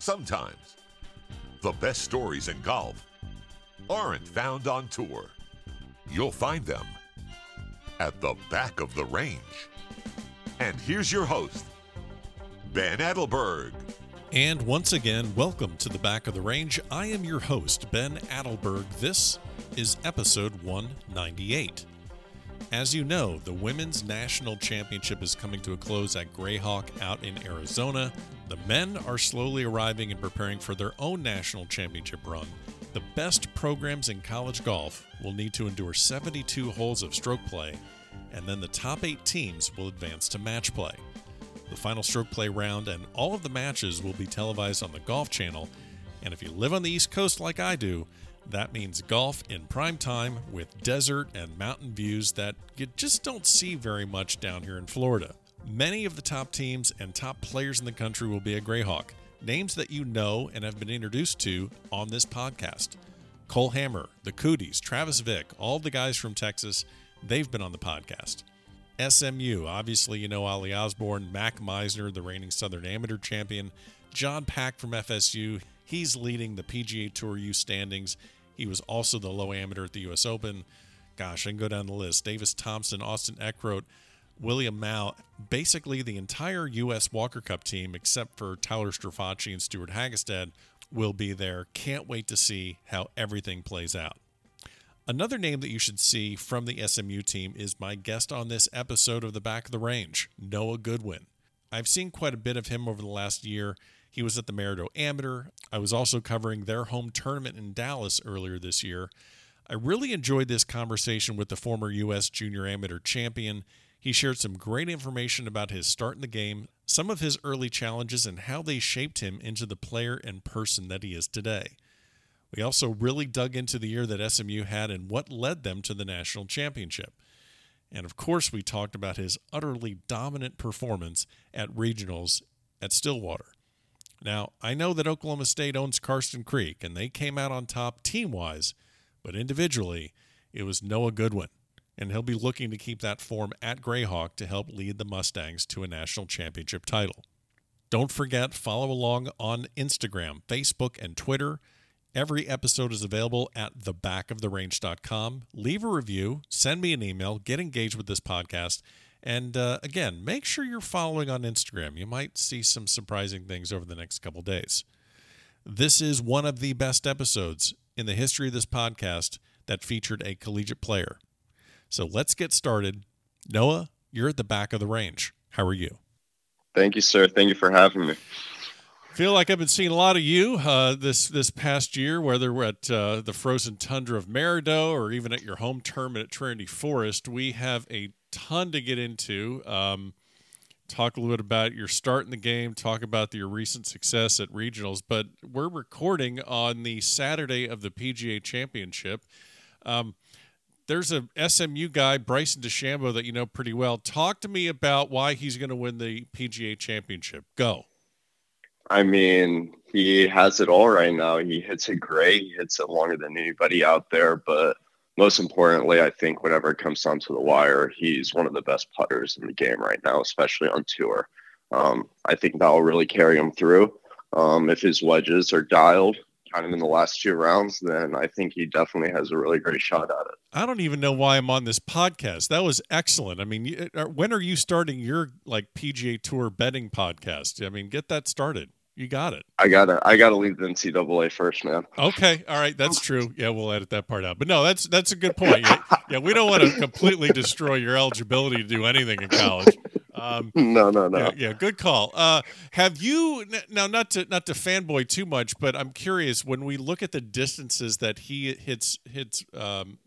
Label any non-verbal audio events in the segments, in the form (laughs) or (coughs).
Sometimes the best stories in golf aren't found on tour. You'll find them at the back of the range. And here's your host, Ben Adelberg. And once again, welcome to the back of the range. I am your host, Ben Adelberg. This is episode 198. As you know, the Women's National Championship is coming to a close at Grayhawk out in Arizona. The men are slowly arriving and preparing for their own national championship run. The best programs in college golf will need to endure 72 holes of stroke play, and then the top eight teams will advance to match play. The final stroke play round and all of the matches will be televised on the Golf Channel, and if you live on the East Coast like I do, that means golf in prime time with desert and mountain views that you just don't see very much down here in Florida. Many of the top teams and top players in the country will be a Grayhawk, names that you know and have been introduced to on this podcast. Cole Hammer, the Coodys, Travis Vick, all the guys from Texas, they've been on the podcast. SMU, obviously, you know Ali Osborne, Mac Meissner, the reigning Southern Amateur champion, John Pak from FSU, he's leading the PGA Tour U standings. He was also the low amateur at the U.S. Open. Gosh, I can go down the list. Davis Thompson, Austin Eckroat, William Mouw, basically the entire U.S. Walker Cup team, except for Tyler Strafaci and Stuart Hagestad, will be there. Can't wait to see how everything plays out. Another name that you should see from the SMU team is my guest on this episode of The Back of the Range, Noah Goodwin. I've seen quite a bit of him over the last year. He was at the Maridoe Amateur. I was also covering their home tournament in Dallas earlier this year. I really enjoyed this conversation with the former U.S. Junior Amateur champion. He shared some great information about his start in the game, some of his early challenges, and how they shaped him into the player and person that he is today. We also really dug into the year that SMU had and what led them to the national championship. And of course, we talked about his utterly dominant performance at regionals at Stillwater. Now, I know that Oklahoma State owns Karsten Creek, and they came out on top team wise, but individually, it was Noah Goodwin. And he'll be looking to keep that form at Grayhawk to help lead the Mustangs to a national championship title. Don't forget, follow along on Instagram, Facebook, and Twitter. Every episode is available at thebackoftherange.com. Leave a review, send me an email, get engaged with this podcast. And uh, again, make sure you're following on Instagram. You might see some surprising things over the next couple days. This is one of the best episodes in the history of this podcast that featured a collegiate player. So let's get started. Noah, you're at the back of the range. How are you? Thank you, sir. Thank you for having me. Feel like I've been seeing a lot of you uh, this this past year, whether we're at uh, the frozen tundra of Maridoe or even at your home tournament at Trinity Forest. We have a ton to get into. Um, talk a little bit about your start in the game, talk about your recent success at regionals. But we're recording on the Saturday of the PGA Championship. Um, there's a SMU guy, Bryson DeChambeau, that you know pretty well. Talk to me about why he's going to win the PGA Championship. Go. I mean, he has it all right now. He hits it great. He hits it longer than anybody out there, but most importantly, I think whenever it comes down to the wire, he's one of the best putters in the game right now, especially on tour. Um, I think that will really carry him through. Um, if his wedges are dialed kind of in the last two rounds, then I think he definitely has a really great shot at it. I don't even know why I'm on this podcast. That was excellent. I mean, uh, when are you starting your like PGA Tour betting podcast? I mean, get that started. You got it. I gotta I gotta leave the NCAA first, man. Okay, all right, that's true. Yeah, we'll edit that part out. But no, that's that's a good point. Yeah, yeah we don't want to completely destroy your eligibility to do anything in college. Um, (laughs) no, no, no. Yeah, yeah good call. Uh, have you now not to not to fanboy too much, but I'm curious when we look at the distances that he hits hits um,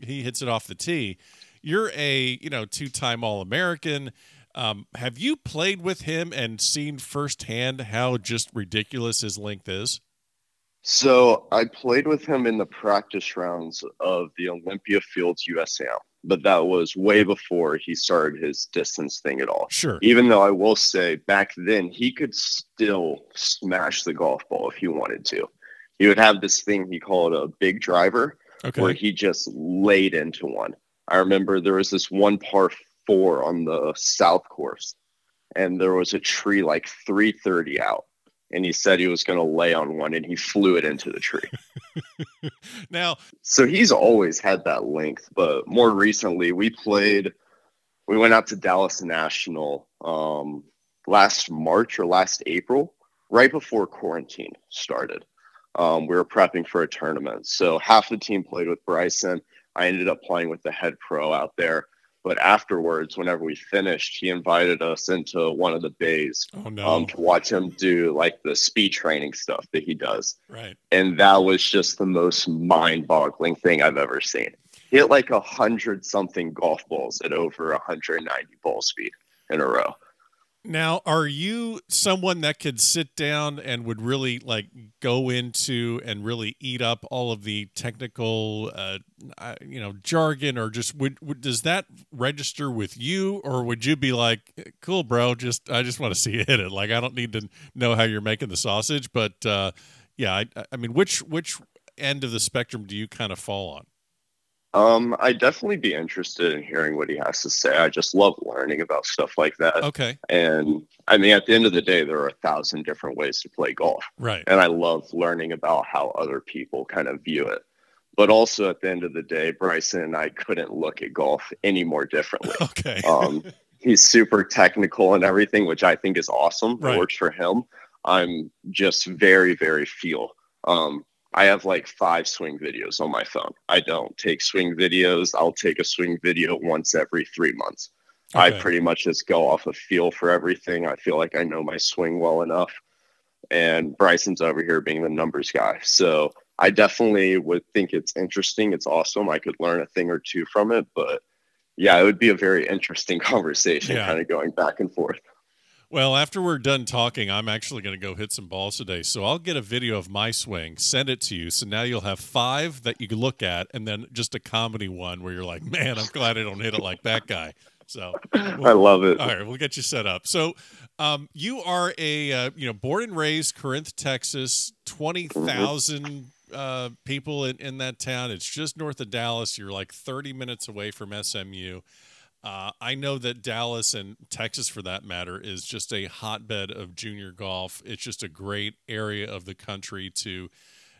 he hits it off the tee. You're a you know two time All American. Um, have you played with him and seen firsthand how just ridiculous his length is? So I played with him in the practice rounds of the Olympia Fields USAM, but that was way before he started his distance thing at all. Sure. Even though I will say back then he could still smash the golf ball if he wanted to. He would have this thing he called a big driver, okay. where he just laid into one. I remember there was this one par four on the south course, and there was a tree like 330 out. And he said he was going to lay on one and he flew it into the tree. (laughs) now, so he's always had that length, but more recently we played, we went out to Dallas National um, last March or last April, right before quarantine started. Um, we were prepping for a tournament. So half the team played with Bryson. I ended up playing with the head pro out there. But afterwards, whenever we finished, he invited us into one of the bays oh, no. um, to watch him do like the speed training stuff that he does. Right. And that was just the most mind boggling thing I've ever seen. He hit like a hundred something golf balls at over 190 ball speed in a row. Now, are you someone that could sit down and would really like go into and really eat up all of the technical, uh, uh, you know, jargon, or just would, would does that register with you, or would you be like, "Cool, bro, just I just want to see you hit it. Like I don't need to know how you're making the sausage, but uh, yeah, I, I mean, which which end of the spectrum do you kind of fall on? Um, I'd definitely be interested in hearing what he has to say. I just love learning about stuff like that. Okay. And I mean, at the end of the day, there are a thousand different ways to play golf. Right. And I love learning about how other people kind of view it. But also at the end of the day, Bryson and I couldn't look at golf any more differently. (laughs) Okay. um, he's super technical and everything, which I think is awesome. Right. It works for him. I'm just very, very feel. Um, I have like five swing videos on my phone. I don't take swing videos. I'll take a swing video once every three months. Okay. I pretty much just go off a feel for everything. I feel like I know my swing well enough. And Bryson's over here being the numbers guy. So I definitely would think it's interesting. It's awesome. I could learn a thing or two from it. But yeah, it would be a very interesting (laughs) conversation, Yeah. kind of going back and forth. Well, after we're done talking, I'm actually going to go hit some balls today. So I'll get a video of my swing, send it to you. So now you'll have five that you can look at, and then just a comedy one where you're like, man, I'm glad I don't hit it like that guy. So, (laughs) I love it. all right, we'll get you set up. So, um, you are a uh, you know born and raised Corinth, Texas. Twenty thousand uh, people in, in that town. It's just north of Dallas. You're like 30 minutes away from SMU. Uh, I know that Dallas and Texas, for that matter, is just a hotbed of junior golf. It's just a great area of the country to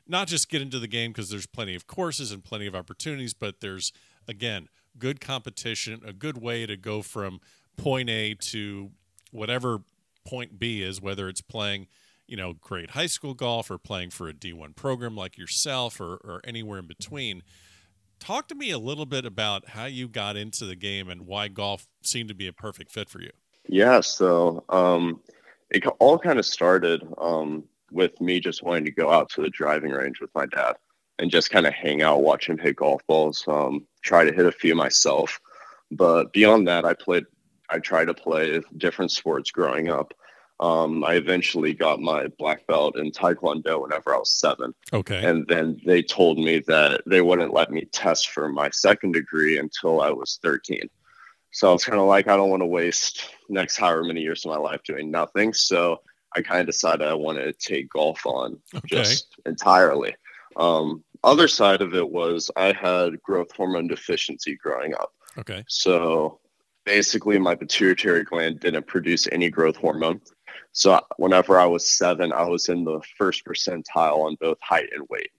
not just get into the game because there's plenty of courses and plenty of opportunities, but there's, again, good competition, a good way to go from point A to whatever point B is, whether it's playing, you know, great high school golf or playing for a D1 program like yourself or, or anywhere in between talk to me a little bit about how you got into the game and why golf seemed to be a perfect fit for you. Yeah, so um, it all kind of started um, with me just wanting to go out to the driving range with my dad and just kind of hang out, watch him hit golf balls, um, try to hit a few myself. But beyond that, I played, I tried to play different sports growing up. Um, I eventually got my black belt in Taekwondo whenever I was seven. Okay. And then they told me that they wouldn't let me test for my second degree until I was 13. So I was kind of like, I don't want to waste next however many years of my life doing nothing. So I kind of decided I wanted to take golf on okay. just entirely. Um, other side of it was I had growth hormone deficiency growing up. Okay. So basically, my pituitary gland didn't produce any growth hormone. So whenever I was seven, I was in the first percentile on both height and weight.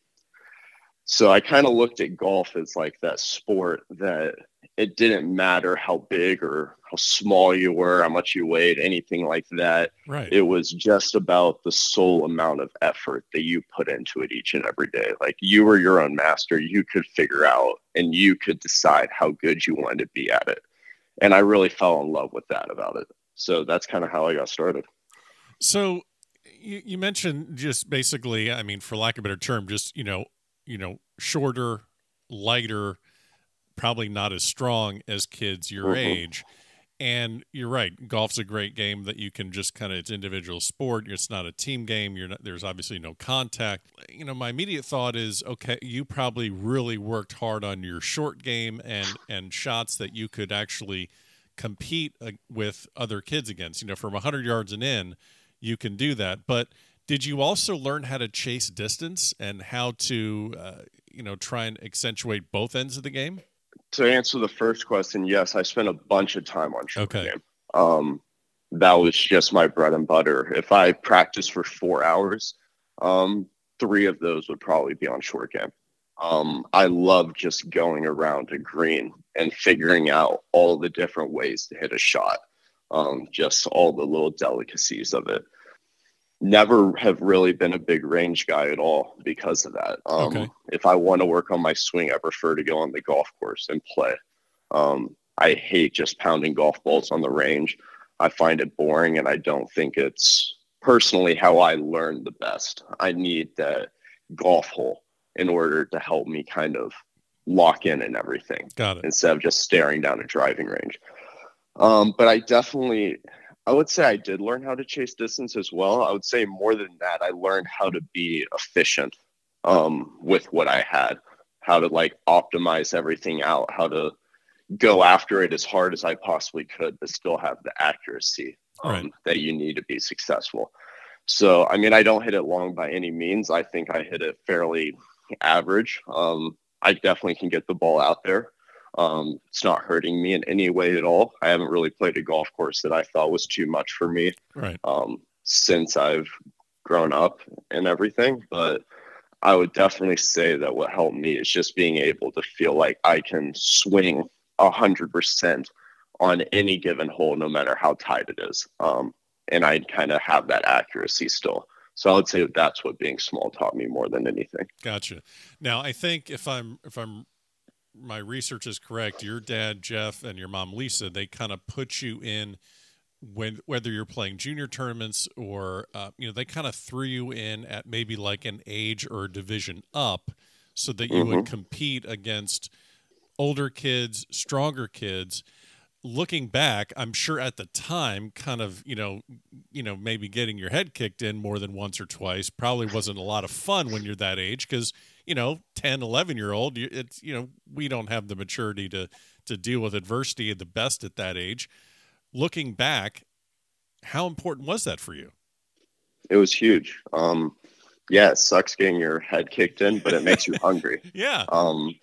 So I kind of looked at golf as like that sport that it didn't matter how big or how small you were, how much you weighed, anything like that. Right. It was just about the sole amount of effort that you put into it each and every day. Like you were your own master. You could figure out and you could decide how good you wanted to be at it. And I really fell in love with that about it. So that's kind of how I got started. So you, you mentioned just basically, I mean, for lack of a better term, just, you know, you know, shorter, lighter, probably not as strong as kids your Mhm. age. And you're right. Golf's a great game that you can just kind of it's individual sport. It's not a team game. You're not there's obviously no contact. You know, my immediate thought is okay, you probably really worked hard on your short game and and shots that you could actually compete uh, with other kids against. You know, from 100 yards and in, you can do that. But did you also learn how to chase distance and how to uh, you know, try and accentuate both ends of the game? To answer the first question, yes, I spent a bunch of time on short Okay. game. Um, that was just my bread and butter. If I practiced for four hours, um, three of those would probably be on short game. Um, I love just going around a green and figuring out all the different ways to hit a shot, um, just all the little delicacies of it. Never have really been a big range guy at all because of that. Um, okay. If I want to work on my swing, I prefer to go on the golf course and play. Um, I hate just pounding golf balls on the range. I find it boring and I don't think it's personally how I learn the best. I need that golf hole in order to help me kind of lock in and everything. Got it. Instead of just staring down a driving range. Um, but I definitely, I would say I did learn how to chase distance as well. I would say more than that, I learned how to be efficient um, with what I had, how to like optimize everything out, how to go after it as hard as I possibly could, but still have the accuracy um, right. that you need to be successful. So, I mean, I don't hit it long by any means. I think I hit it fairly average. Um, I definitely can get the ball out there. Um, it's not hurting me in any way at all. I haven't really played a golf course that I thought was too much for me right. um, since I've grown up and everything. But I would definitely say that what helped me is just being able to feel like I can swing a hundred percent on any given hole, no matter how tight it is. Um, and I kind of have that accuracy still. So I would say that's what being small taught me more than anything. Gotcha. Now I think if I'm if I'm my research is correct, your dad Jeff and your mom Lisa, they kind of put you in when whether you're playing junior tournaments or uh, you know they kind of threw you in at maybe like an age or a division up, so that you mm-hmm. would compete against older kids, stronger kids looking back, I'm sure at the time, kind of, you know, you know, maybe getting your head kicked in more than once or twice probably wasn't a lot of fun when you're that age because, you know, 10, 11 year old, it's, you know, we don't have the maturity to, to deal with adversity at the best at that age. Looking back, how important was that for you? It was huge. Um, yeah, it sucks getting your head kicked in, but it makes you (laughs) hungry. yeah. Um,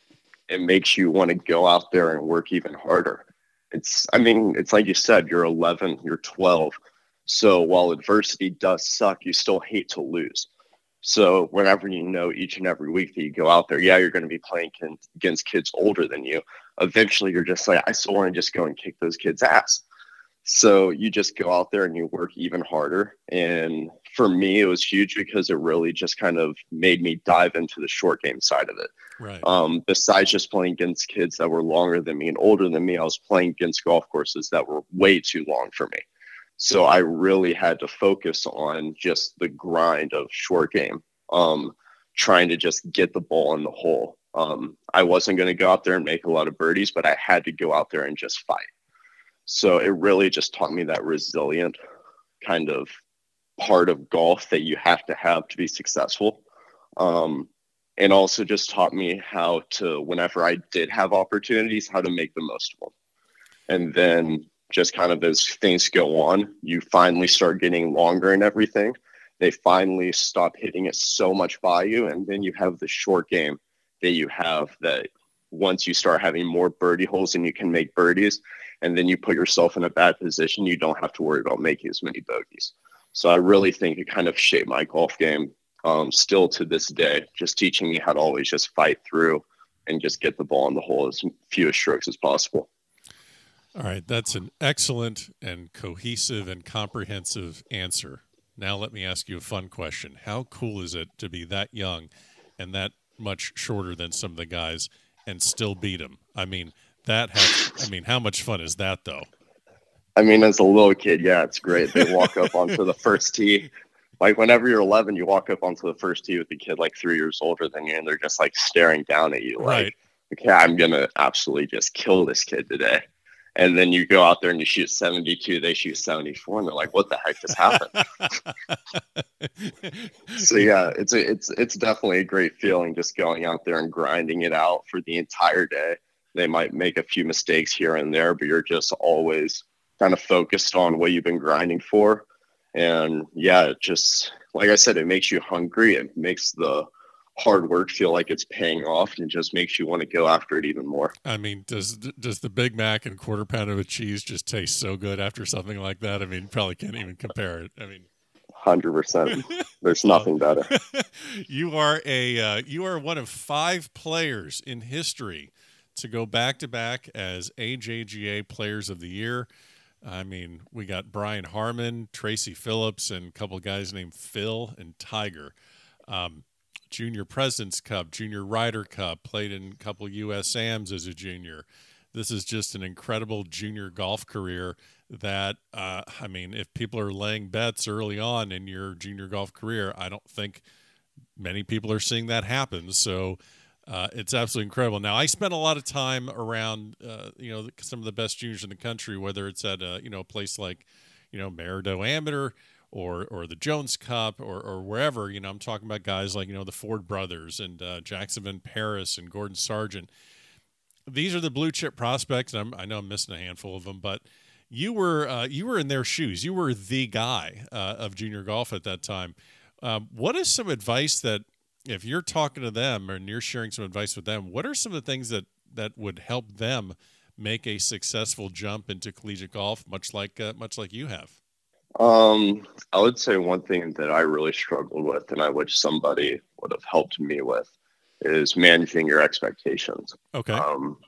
it makes you want to go out there and work even harder it's i mean it's like you said you're 11 you're 12 so while adversity does suck you still hate to lose so whenever you know each and every week that you go out there yeah you're going to be playing against kids older than you eventually you're just like i still want to just go and kick those kids ass so you just go out there and you work even harder and for me, it was huge because it really just kind of made me dive into the short game side of it. Right. Um, besides just playing against kids that were longer than me and older than me, I was playing against golf courses that were way too long for me. So I really had to focus on just the grind of short game, um, trying to just get the ball in the hole. Um, I wasn't going to go out there and make a lot of birdies, but I had to go out there and just fight. So it really just taught me that resilient kind of part of golf that you have to have to be successful. Um, and also just taught me how to, whenever I did have opportunities, how to make the most of them. And then just kind of as things go on, you finally start getting longer and everything. They finally stop hitting it so much by you. And then you have the short game that you have that once you start having more birdie holes and you can make birdies, and then you put yourself in a bad position, you don't have to worry about making as many bogeys. So I really think it kind of shaped my golf game um, still to this day, just teaching me how to always just fight through and just get the ball in the hole as few strokes as possible. All right, that's an excellent and cohesive and comprehensive answer. Now let me ask you a fun question. How cool is it to be that young and that much shorter than some of the guys and still beat them? I mean, that has I mean, how much fun is that though? I mean, as a little kid, yeah, it's great. They walk up onto the first tee. Like whenever you're 11, you walk up onto the first tee with a kid like three years older than you, and they're just like staring down at you, right. like, "Okay, I'm gonna absolutely just kill this kid today." And then you go out there and you shoot 72, they shoot 74, and they're like, "What the heck just happened?" (laughs) so yeah, it's a, it's it's definitely a great feeling just going out there and grinding it out for the entire day. They might make a few mistakes here and there, but you're just always kind of focused on what you've been grinding for. And yeah, it just like I said, it makes you hungry. It makes the hard work feel like it's paying off and just makes you want to go after it even more. I mean, does does the Big Mac and quarter pounder with cheese just taste so good after something like that? I mean, probably can't even compare it. I mean, hundred percent. (laughs) There's nothing better. (laughs) you are a uh, you are one of five players in history to go back to back as AJGA Players of the Year. I mean, we got Brian Harman, Tracy Phillips, and a couple guys named Phil and Tiger. Um, junior President's Cup, Junior Ryder Cup, played in a couple USAMs as a junior. This is just an incredible junior golf career that, uh, I mean, if people are laying bets early on in your junior golf career, I don't think many people are seeing that happen. So, uh, it's absolutely incredible. Now, I spent a lot of time around, uh, you know, some of the best juniors in the country, whether it's at a, you know, a place like, you know, Maridoe Amateur or or the Jones Cup or or wherever. You know, I'm talking about guys like you know the Ford brothers and uh, Jackson Van Paris and Gordon Sargent. These are the blue chip prospects. I'm, I know I'm missing a handful of them, but you were uh, you were in their shoes. You were the guy uh, of junior golf at that time. Um, what is some advice that if you're talking to them and you're sharing some advice with them, what are some of the things that that would help them make a successful jump into collegiate golf, much like uh, much like you have? Um, I would say one thing that I really struggled with, and I wish somebody would have helped me with, is managing your expectations. Okay. Um,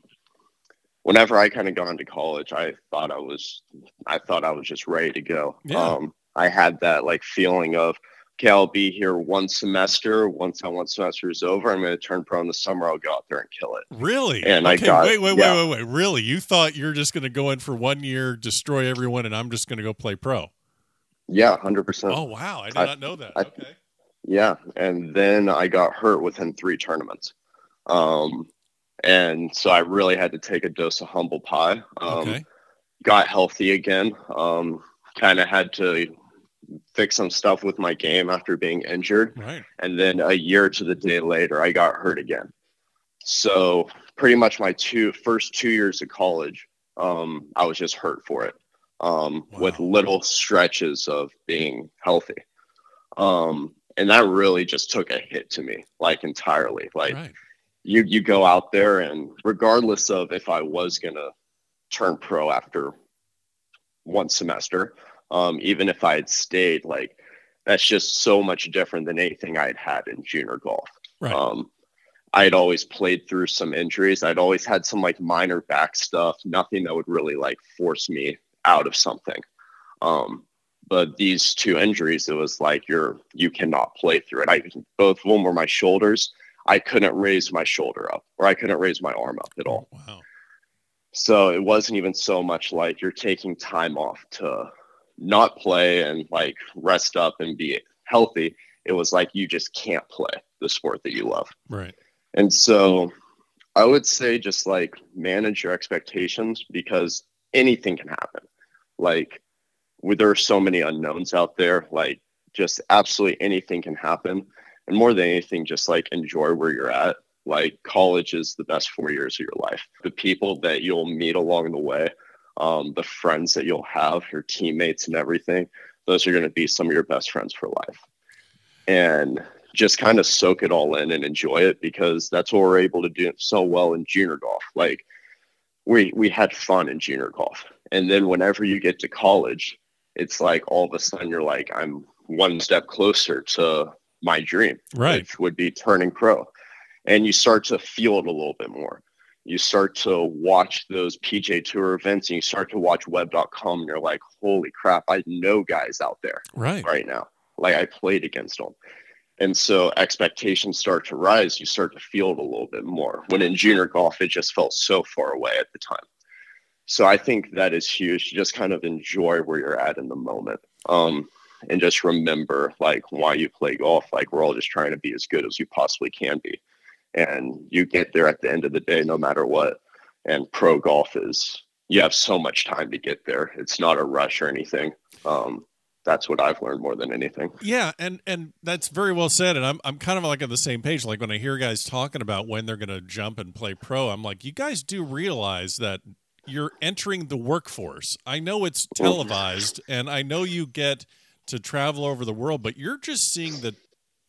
whenever I kind of got into college, I thought I was, I thought I was just ready to go. Yeah. Um, I had that like feeling of, okay, I'll be here one semester. Once that one semester is over, I'm going to turn pro in the summer. I'll go out there and kill it. Really? And I got- wait, wait, yeah. wait, wait, wait. Really? You thought you're just going to go in for one year, destroy everyone, and I'm just going to go play pro? Yeah, hundred percent. Oh wow, I did I- not know that. I- okay. Yeah, and then I got hurt within three tournaments, um, and so I really had to take a dose of humble pie. Um, okay. Got healthy again. Um, kind of had to fix some stuff with my game after being injured, Right. and then a year to the day later, I got hurt again. So pretty much my two first two years of college, um, I was just hurt for it, um, with little stretches of being healthy. Um, and that really just took a hit to me, like entirely. Like right. you, you go out there, and regardless of if I was gonna turn pro after one semester, um, even if I had stayed, like that's just so much different than anything I'd had in junior golf. Right. Um, I'd always played through some injuries. I'd always had some like minor back stuff, nothing that would really like force me out of something. Um, but these two injuries, it was like you're you cannot play through it. I both of them were my shoulders. I couldn't raise my shoulder up, or I couldn't raise my arm up at all. Wow. So it wasn't even so much like you're taking time off to not play and like rest up and be healthy. It was like you just can't play the sport that you love. Right. And so I would say just like manage your expectations because anything can happen. Like there are so many unknowns out there, like just absolutely anything can happen. And more than anything, just like enjoy where you're at. Like college is the best four years of your life. The people that you'll meet along the way, um, the friends that you'll have, your teammates and everything, those are going to be some of your best friends for life. And just kind of soak it all in and enjoy it because that's what we're able to do so well in junior golf. Like we we had fun in junior golf. And then whenever you get to college, it's like all of a sudden you're like, I'm one step closer to my dream, Right. which would be turning pro. And you start to feel it a little bit more. You start to watch those PGA Tour events and you start to watch web.com and you're like, holy crap, I know guys out there Right. right now. Like I played against them. And so expectations start to rise. You start to feel it a little bit more. When in junior golf, it just felt so far away at the time. So I think that is huge. Just kind of enjoy where you're at in the moment. Um, and just remember like why you play golf. Like we're all just trying to be as good as you possibly can be. And you get there at the end of the day, no matter what. And pro golf is you have so much time to get there. It's not a rush or anything. Um, that's what I've learned more than anything. Yeah, and and that's very well said. And I'm I'm kind of like on the same page. Like when I hear guys talking about when they're going to jump and play pro, I'm like, you guys do realize that you're entering the workforce. I know it's mm. televised, and I know you get to travel over the world, but you're just seeing the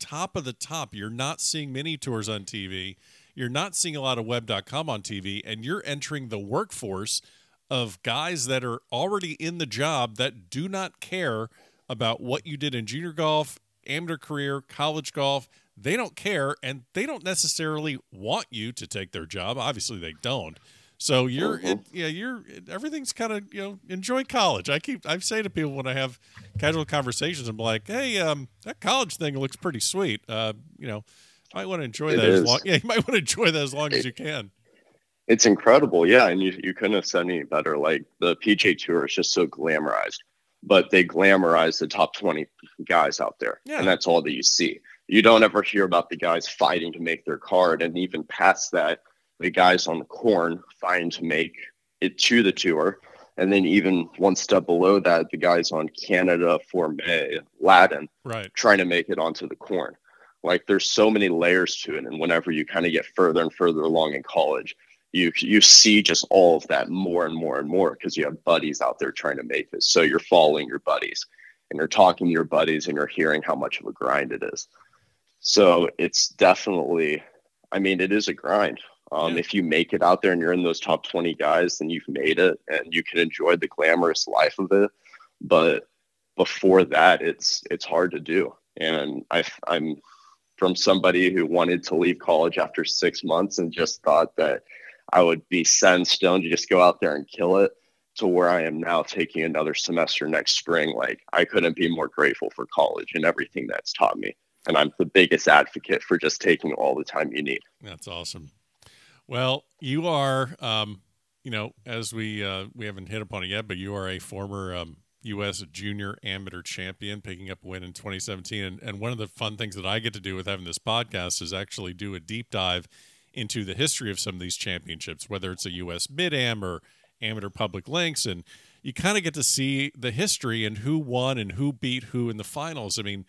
top of the top. You're not seeing mini tours on TV. You're not seeing a lot of web.com on TV, and you're entering the workforce of guys that are already in the job that do not care about what you did in junior golf, amateur career, college golf. They don't care, and they don't necessarily want you to take their job. Obviously, they don't. So you're, Mm-hmm. it, yeah, you're. Everything's kind of, you know, enjoy college. I keep, I say to people when I have casual conversations, I'm like, hey, um, that college thing looks pretty sweet. Uh, you know, might want to enjoy It that as long. (laughs) Yeah, you might want to enjoy that as long as you can. It's incredible, yeah, and you you couldn't have said any better. Like the PGA Tour is just so glamorized, but they glamorize the top twenty guys out there, Yeah. and that's all that you see. You don't ever hear about the guys fighting to make their card, and even past that, the guys on the Korn fighting to make it to the tour, and then even one step below that, the guys on Canada, Forme, Latin, Right. trying to make it onto the Korn. Like there's so many layers to it, and whenever you kind of get further and further along in college, you you see just all of that more and more and more because you have buddies out there trying to make it. So you're following your buddies, and you're talking to your buddies, and you're hearing how much of a grind it is. So it's definitely, I mean, it is a grind. Um, Yeah. If you make it out there and you're in those top 20 guys, then you've made it, and you can enjoy the glamorous life of it. But before that, it's it's hard to do. And I, I'm from somebody who wanted to leave college after six months and just thought that I would be set in stone to just go out there and kill it to where I am now taking another semester next spring. Like I couldn't be more grateful for college and everything that's taught me. And I'm the biggest advocate for just taking all the time you need. That's awesome. Well, you are, um, you know, as we uh, we haven't hit upon it yet, but you are a former um, U.S. junior amateur champion, picking up a win in 2017. And, and one of the fun things that I get to do with having this podcast is actually do a deep dive into the history of some of these championships, whether it's a U.S. mid am or amateur public links, and you kind of get to see the history and who won and who beat who in the finals. I mean.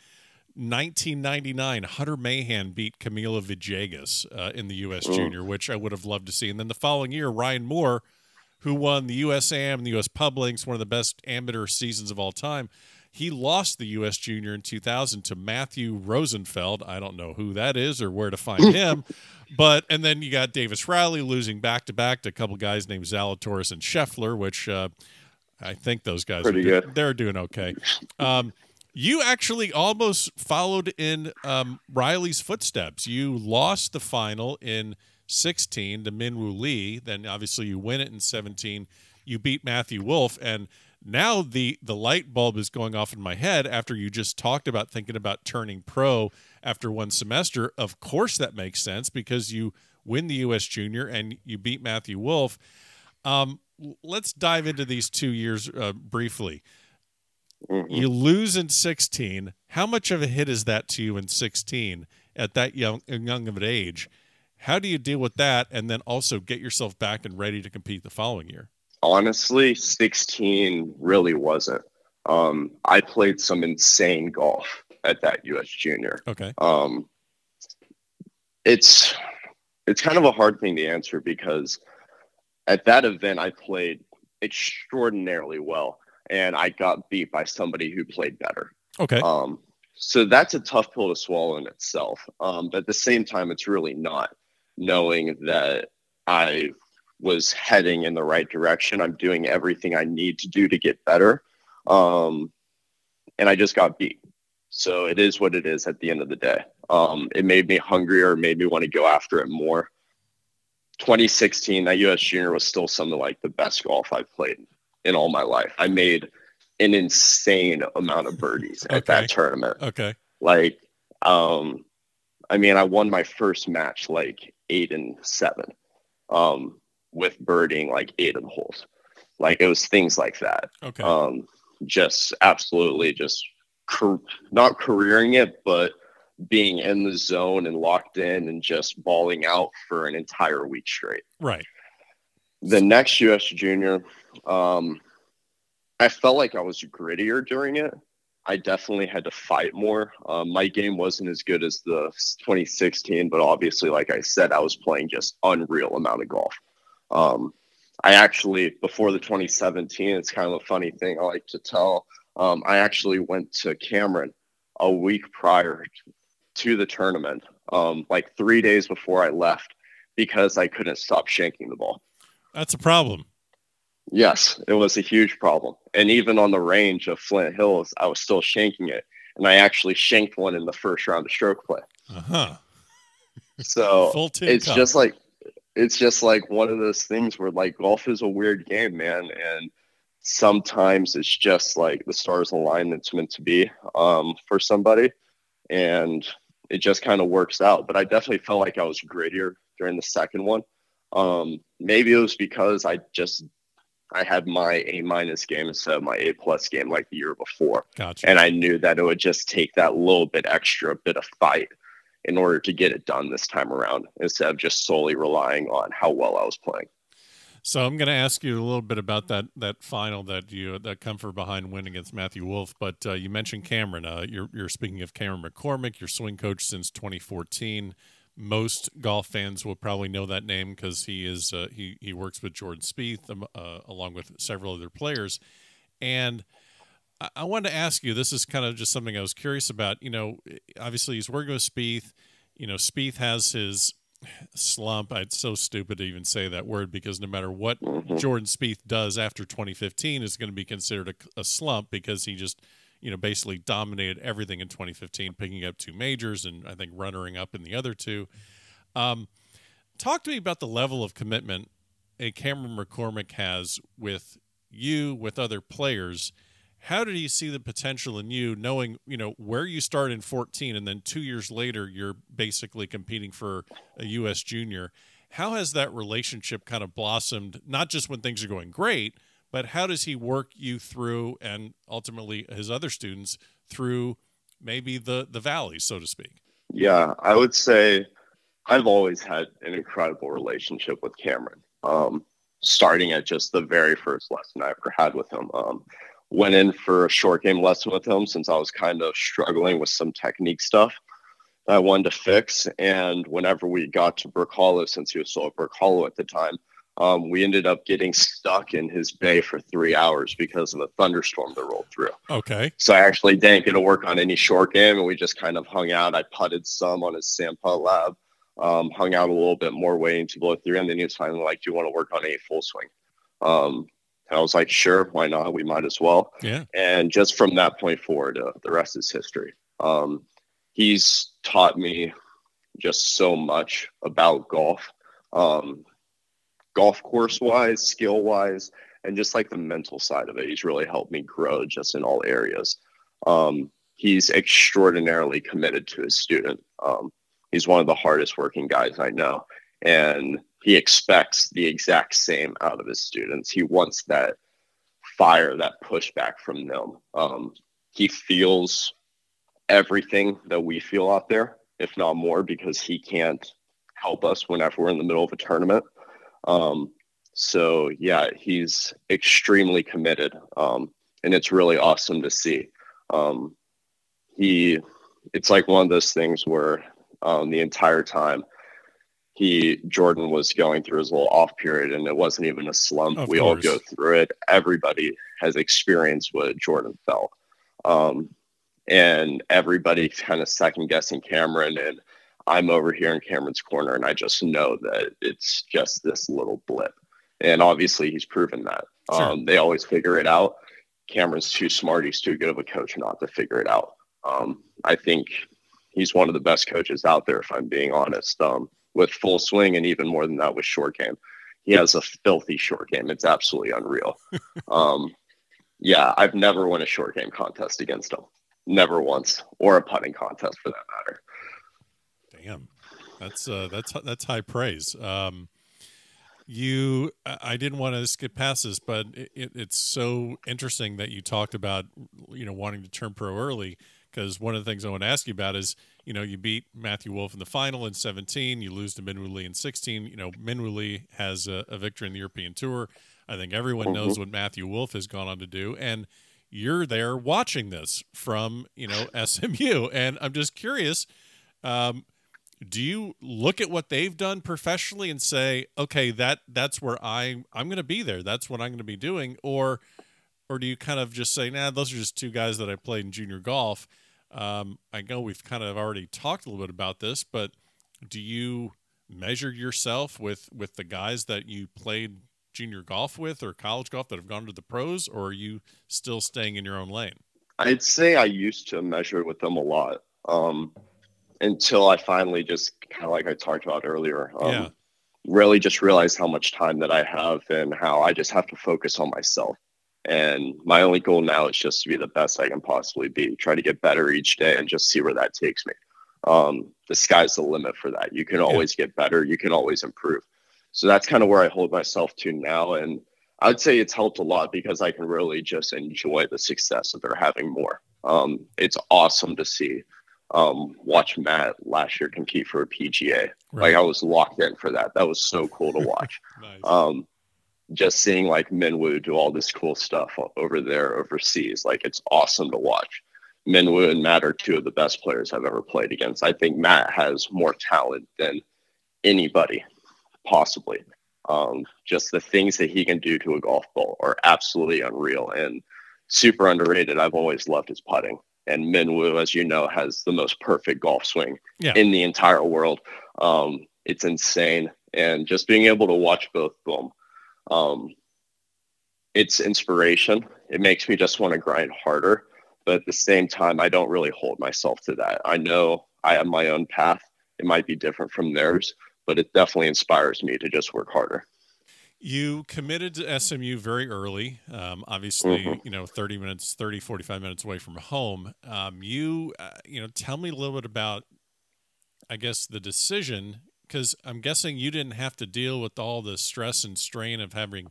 1999, Hunter Mahan beat Camilo Villegas uh, in the U.S. Mm. Junior, which I would have loved to see. And then the following year, Ryan Moore, who won the U.S. Am and the U.S. Publinks, one of the best amateur seasons of all time, he lost the U.S. Junior in 2000 to Matthew Rosenfeld. I don't know who that is or where to find (laughs) him. But and then you got Davis Riley losing back to back to a couple guys named Zalatoris and Scheffler, which uh, I think those guys Pretty are, good. They're doing okay. Um, you actually almost followed in um, Riley's footsteps. You lost the final in 16 to Minwoo Lee. Then obviously you win it in 17. You beat Matthew Wolff, and now the the light bulb is going off in my head after you just talked about thinking about turning pro after one semester. Of course, that makes sense because you win the U.S. Junior and you beat Matthew Wolff. Um, let's dive into these two years uh, briefly. Mhm. You lose in 16. How much of a hit is that to you in 16 at that young young of an age? How do you deal with that and then also get yourself back and ready to compete the following year? Honestly, 16 really wasn't. Um, I played some insane golf at that US Junior. Okay. Um, it's it's kind of a hard thing to answer because at that event I played extraordinarily well, and I got beat by somebody who played better. Okay. Um, so that's a tough pill to swallow in itself. Um, but at the same time, it's really not knowing that I was heading in the right direction. I'm doing everything I need to do to get better. Um, and I just got beat. So it is what it is at the end of the day. Um, it made me hungrier, made me want to go after it more. 2016, that US Junior was still some of like the best golf I've played in all my life. I made an insane amount of birdies at that tournament. Okay. Like, um, I mean, I won my first match like eight and seven, um, with birding like eight of the holes. Like it was things like that. Okay. Um, just absolutely just car- not careering it, but being in the zone and locked in and just balling out for an entire week straight right. the next US Junior, um, I felt like I was grittier during it. I definitely had to fight more. Um, my game wasn't as good as the 2016, but obviously, like I said, I was playing just unreal amount of golf. Um, I actually, before the 2017, it's kind of a funny thing I like to tell. Um, I actually went to Cameron a week prior to the tournament um, like three days before I left because I couldn't stop shanking the ball. That's a problem. Yes, it was a huge problem. And even on the range of Flint Hills, I was still shanking it. And I actually shanked one in the first round of stroke play. Uh huh. So it's cup. just like it's just like one of those things where like golf is a weird game, man. And sometimes it's just like the stars align that's meant to be um, for somebody. And it just kind of works out. But I definitely felt like I was grittier during the second one. Um, maybe it was because I just I had my A minus game instead of my A plus game like the year before. Gotcha. And I knew that it would just take that little bit extra bit of fight in order to get it done this time around instead of just solely relying on how well I was playing. So I'm going to ask you a little bit about that that final that you that come from behind win against Matthew Wolff, But uh, you mentioned Cameron. Uh, you're you're speaking of Cameron McCormick, your swing coach since 2014. Most golf fans will probably know that name because he is uh, he he works with Jordan Spieth um, uh, along with several other players. And I, I wanted to ask you. This is kind of just something I was curious about. You know, obviously he's working with Spieth. You know, Spieth has his slump. It's so stupid to even say that word because no matter what mm-hmm. Jordan Spieth does after 2015 is going to be considered a, a, slump because he just, you know, basically dominated everything in 2015, picking up two majors and I think runnering up in the other two. Um, talk to me about the level of commitment a Cameron McCormick has with you, with other players how did he see the potential in you knowing you know where you start in 14 and then two years later you're basically competing for a us junior? How has that relationship kind of blossomed not just when things are going great but how does he work you through and ultimately his other students through maybe the the valleys so to speak? Yeah i would say i've always had an incredible relationship with cameron um, starting at just the very first lesson i ever had with him. Um, went in for a short game lesson with him since I was kind of struggling with some technique stuff that I wanted to fix. And whenever we got to Brook Hollow, since he was still at Brook Hollow at the time, um, we ended up getting stuck in his bay for three hours because of a thunderstorm that rolled through. Okay. So I actually didn't get to work on any short game, and we just kind of hung out. I putted some on his SAM PuttLab, um, hung out a little bit more, waiting to blow through, and then he was finally like, "Do you want to work on a full swing?" Um, and I was like, sure, why not? We might as well. Yeah. And just from that point forward, uh, the rest is history. Um, he's taught me just so much about golf, um, golf course wise, skill wise, and just like the mental side of it. He's really helped me grow just in all areas. Um, he's extraordinarily committed to his student. Um, he's one of the hardest working guys I know. And he expects the exact same out of his students. He wants that fire, that pushback from them. Um, he feels everything that we feel out there, if not more, because he can't help us whenever we're in the middle of a tournament. Um, so yeah, he's extremely committed, um, and it's really awesome to see. Um, he, it's like one of those things where um, the entire time he Jordan was going through his little off period and it wasn't even a slump. Of we course. all go through it. Everybody has experienced what Jordan felt. Um, and everybody kind of second guessing Cameron and I'm over here in Cameron's corner and I just know that it's just this little blip. And obviously he's proven that. Sure. Um, they always figure it out. Cameron's too smart. He's too good of a coach not to figure it out. Um, I think he's one of the best coaches out there, if I'm being honest. Um, with full swing and even more than that with short game. He has a filthy short game. It's absolutely unreal. (laughs) um, yeah, I've never won a short game contest against him. Never once, or a putting contest for that matter. Damn, that's uh, that's that's high praise. Um, you, I didn't want to skip past this, but it, it, it's so interesting that you talked about you know wanting to turn pro early because one of the things I want to ask you about is you know, you beat Matthew Wolff in the final in 17, you lose to Minwoo Lee in 16. You know, Minwoo Lee has a, a victory in the European Tour. I think everyone mm-hmm. knows what Matthew Wolff has gone on to do. And you're there watching this from, you know, (laughs) SMU. And I'm just curious, um, do you look at what they've done professionally and say, okay, that that's where I I'm going to be there. That's what I'm going to be doing, or or do you kind of just say, nah, those are just two guys that I played in junior golf Um, I know we've kind of already talked a little bit about this, but do you measure yourself with with the guys that you played junior golf with or college golf that have gone to the pros, or are you still staying in your own lane? I'd say I used to measure with them a lot um, until I finally just kind of like I talked about earlier. Um, Yeah. Really just realized how much time that I have and how I just have to focus on myself. And my only goal now is just to be the best I can possibly be, try to get better each day and just see where that takes me. Um, the sky's the limit for that. You can always get better, you can always improve. So that's kind of where I hold myself to now. And I'd say it's helped a lot because I can really just enjoy the success that they're having more. Um, it's awesome to see. Um, watch Matt last year compete for a PGA. Right. Like I was locked in for that. That was so cool to (laughs) watch. Nice. um, just seeing like Minwoo do all this cool stuff over there overseas, like it's awesome to watch. Minwoo and Matt are two of the best players I've ever played against. I think Matt has more talent than anybody possibly. Um, just the things that he can do to a golf ball are absolutely unreal and super underrated. I've always loved his putting. And Minwoo, as you know, has the most perfect golf swing Yeah. in the entire world. Um, it's insane. And just being able to watch both of them, um, it's inspiration. It makes me just want to grind harder. But at the same time, I don't really hold myself to that. I know I have my own path. It might be different from theirs, but it definitely inspires me to just work harder. You committed to SMU very early. Um, obviously, Mhm. you know, 30 minutes, 30, 45 minutes away from home. Um, you, uh, you know, tell me a little bit about, I guess, the decision, because I'm guessing you didn't have to deal with all the stress and strain of having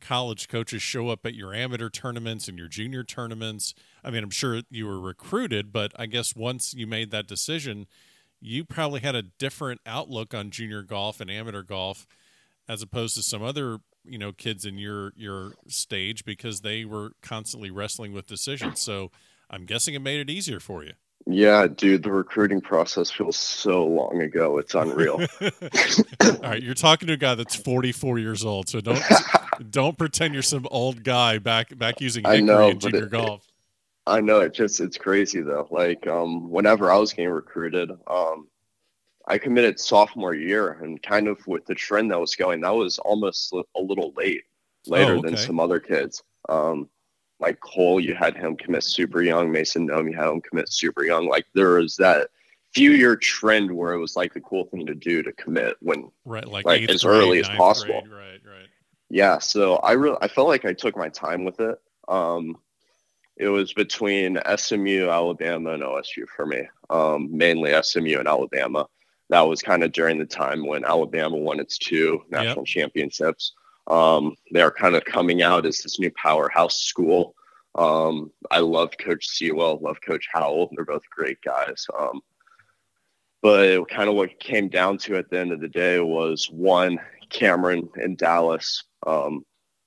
college coaches show up at your amateur tournaments and your junior tournaments. I mean, I'm sure you were recruited, but I guess once you made that decision, you probably had a different outlook on junior golf and amateur golf as opposed to some other you know kids in your your stage because they were constantly wrestling with decisions so i'm guessing it made it easier for you Yeah, dude, the recruiting process feels so long ago. It's unreal. (laughs) all right you're talking to a guy that's 44 years old so don't (laughs) don't pretend you're some old guy back back using I know, in junior it- golf I know it just it's crazy though. Like um whenever I was getting recruited, um I committed sophomore year and kind of with the trend that was going, that was almost a little late, later Oh, than some other kids. Um like Cole, you had him commit super young. Mason Gnome, you had him commit super young. Like there was that few year trend where it was like the cool thing to do to commit when right like, Like, as grade, early as possible. grade, right right yeah so i really i felt like i took my time with it um it was between smu alabama and osu for me um mainly smu and alabama that was kind of during the time when alabama won its two national championships um they're kind of coming out as this new powerhouse school um i loved coach Seawell love coach howell they're both great guys um but kind of what came down to at the end of the day was one Cameron in Dallas. Um,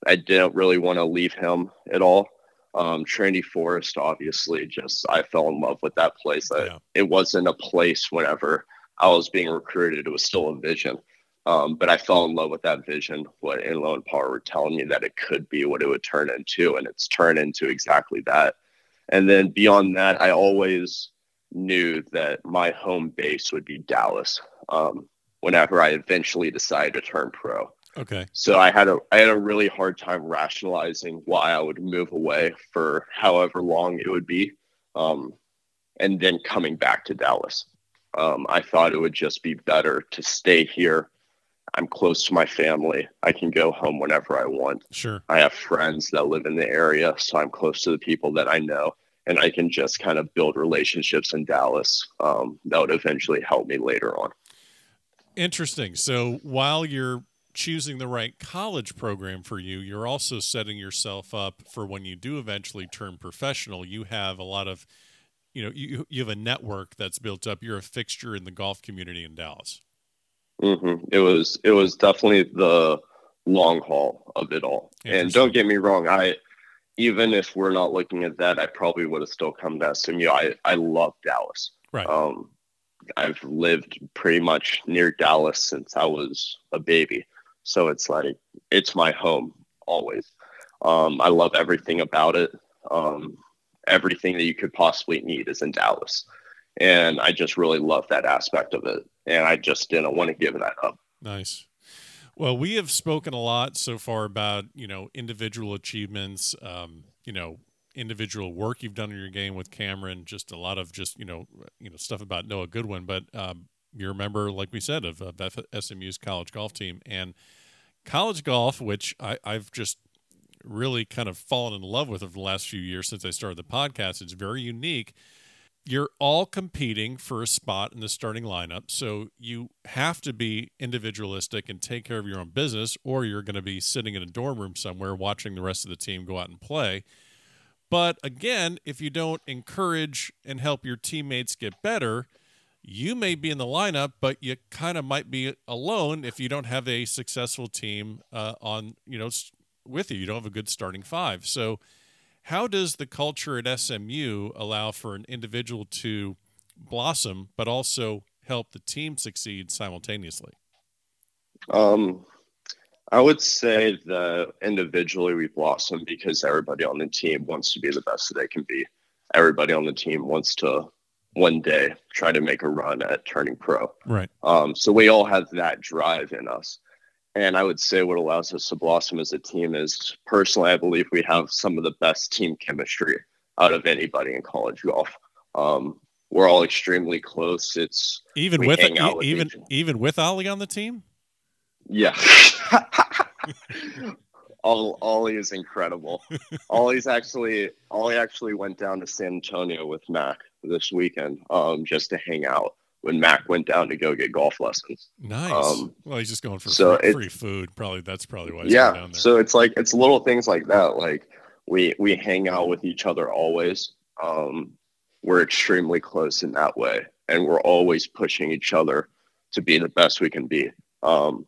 I didn't really want to leave him at all. Um, Trinity Forest, obviously, just I fell in love with that place. I- Yeah. It wasn't a place whenever I was being recruited; it was still a vision. Um, but I fell in love with that vision. What Enloe and Power were telling me that it could be what it would turn into, and it's turned into exactly that. And then beyond that, I always knew that my home base would be Dallas. Um, whenever I eventually decided to turn pro. okay So I had a I had a really hard time rationalizing why I would move away for however long it would be, um, and then coming back to Dallas. Um, I thought it would just be better to stay here. I'm close to my family. I can go home whenever I want. sure I have friends that live in the area, so I'm close to the people that I know, and I can just kind of build relationships in Dallas um, that would eventually help me later on. Interesting. So while you're choosing the right college program for you, you're also setting yourself up for when you do eventually turn professional. You have a lot of, you know, you you have a network that's built up. You're a fixture in the golf community in Dallas. Hmm It was it was definitely the long haul of it all. And don't get me wrong, I even if we're not looking at that, I probably would have still come to SMU. I I love Dallas. Right. Um, I've lived pretty much near Dallas since I was a baby, so it's like it's my home always. Um, I love everything about it. Um, everything that you could possibly need is in Dallas. And I just really love that aspect of it. And I just didn't want to give that up. Nice. Well, we have spoken a lot so far about, you know, individual achievements, um, you know, individual work you've done in your game with Cameron, just a lot of just, you know, you know, stuff about Noah Goodwin, but um, you're a member, like we said, of, of SMU's college golf team and college golf, which I, I've just really kind of fallen in love with over the last few years since I started the podcast. It's very unique. You're all competing for a spot in the starting lineup. So you have to be individualistic and take care of your own business, or you're going to be sitting in a dorm room somewhere watching the rest of the team go out and play. But again, if you don't encourage and help your teammates get better, you may be in the lineup, but you kind of might be alone if you don't have a successful team uh, on, you know, with you. You don't have a good starting five. So, how does the culture at SMU allow for an individual to blossom, but also help the team succeed simultaneously? Um, I would say that individually we blossom because everybody on the team wants to be the best that they can be. Everybody on the team wants to one day try to make a run at turning pro. Right. Um, so we all have that drive in us. And I would say what allows us to blossom as a team is personally, I believe we have some of the best team chemistry out of anybody in college golf. Um, we're all extremely close. It's even with, with even even with Ollie on the team. Yeah. (laughs) Ollie is incredible. (laughs) Ollie's actually Ollie actually went down to San Antonio with Mac this weekend um, just to hang out when Mac went down to go get golf lessons. Nice. Um, well, he's just going for so free, it, free, food. Probably that's probably why. He's down there. Yeah. So it's like it's little things like that. Like we we hang out with each other always. Um, we're extremely close in that way, and we're always pushing each other to be the best we can be. Um,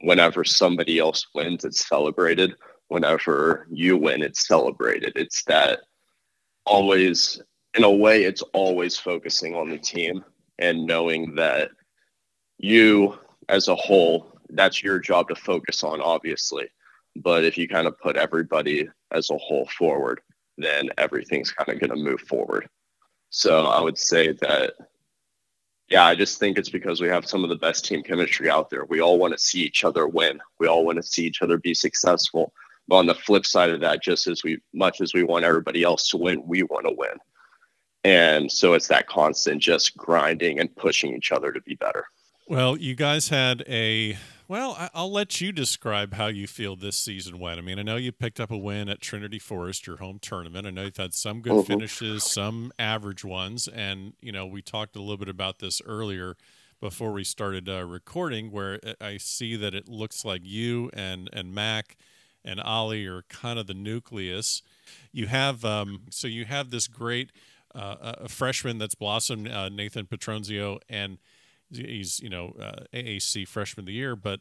whenever somebody else wins, it's celebrated. Whenever you win, it's celebrated. It's that always, in a way, it's always focusing on the team and knowing that you as a whole, that's your job to focus on, obviously. But if you kind of put everybody as a whole forward, then everything's kind of going to move forward. So I would say that yeah, I just think it's because we have some of the best team chemistry out there. We all want to see each other win. We all want to see each other be successful. But on the flip side of that, just as we much as we want everybody else to win, we want to win. And so it's that constant just grinding and pushing each other to be better. Well, you guys had a well, I'll let you describe how you feel this season went. I mean, I know you picked up a win at Trinity Forest, your home tournament. I know you've had some good mm-hmm. finishes, some average ones, and you know we talked a little bit about this earlier before we started uh, recording, where I see that it looks like you and and Mac and Ollie are kind of the nucleus. You have um, so you have this great uh, a freshman that's blossomed, uh, Nathan Petronzio, and he's you know uh, AAC freshman of the year. But